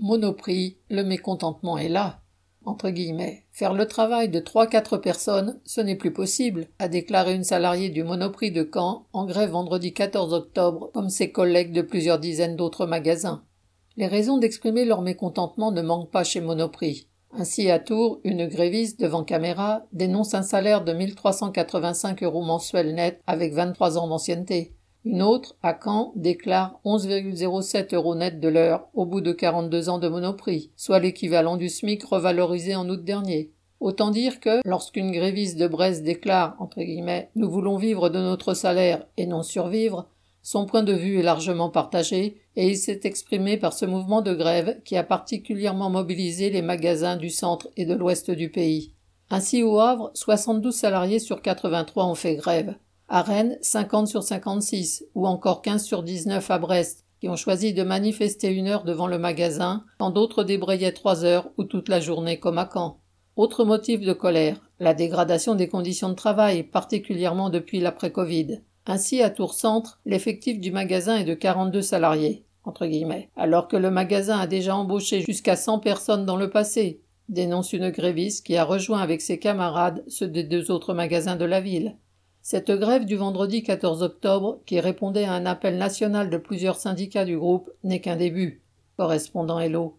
Monoprix, le mécontentement est là. Entre guillemets. Faire le travail de 3-4 personnes, ce n'est plus possible, a déclaré une salariée du Monoprix de Caen en grève vendredi 14 octobre, comme ses collègues de plusieurs dizaines d'autres magasins. Les raisons d'exprimer leur mécontentement ne manquent pas chez Monoprix. Ainsi, à Tours, une gréviste devant caméra dénonce un salaire de 1385 euros mensuels net avec 23 ans d'ancienneté. Une autre, à Caen, déclare 11,07 euros net de l'heure au bout de 42 ans de monoprix, soit l'équivalent du SMIC revalorisé en août dernier. Autant dire que, lorsqu'une gréviste de Brest déclare, entre guillemets, nous voulons vivre de notre salaire et non survivre, son point de vue est largement partagé et il s'est exprimé par ce mouvement de grève qui a particulièrement mobilisé les magasins du centre et de l'ouest du pays. Ainsi au Havre, 72 salariés sur 83 ont fait grève. À Rennes, 50 sur 56 ou encore 15 sur 19 à Brest qui ont choisi de manifester une heure devant le magasin, quand d'autres débrayaient trois heures ou toute la journée comme à Caen. Autre motif de colère, la dégradation des conditions de travail, particulièrement depuis l'après-Covid. Ainsi, à Tours Centre, l'effectif du magasin est de 42 salariés, entre guillemets, alors que le magasin a déjà embauché jusqu'à 100 personnes dans le passé, dénonce une gréviste qui a rejoint avec ses camarades ceux des deux autres magasins de la ville. Cette grève du vendredi 14 octobre, qui répondait à un appel national de plusieurs syndicats du groupe, n'est qu'un début. Correspondant Hello.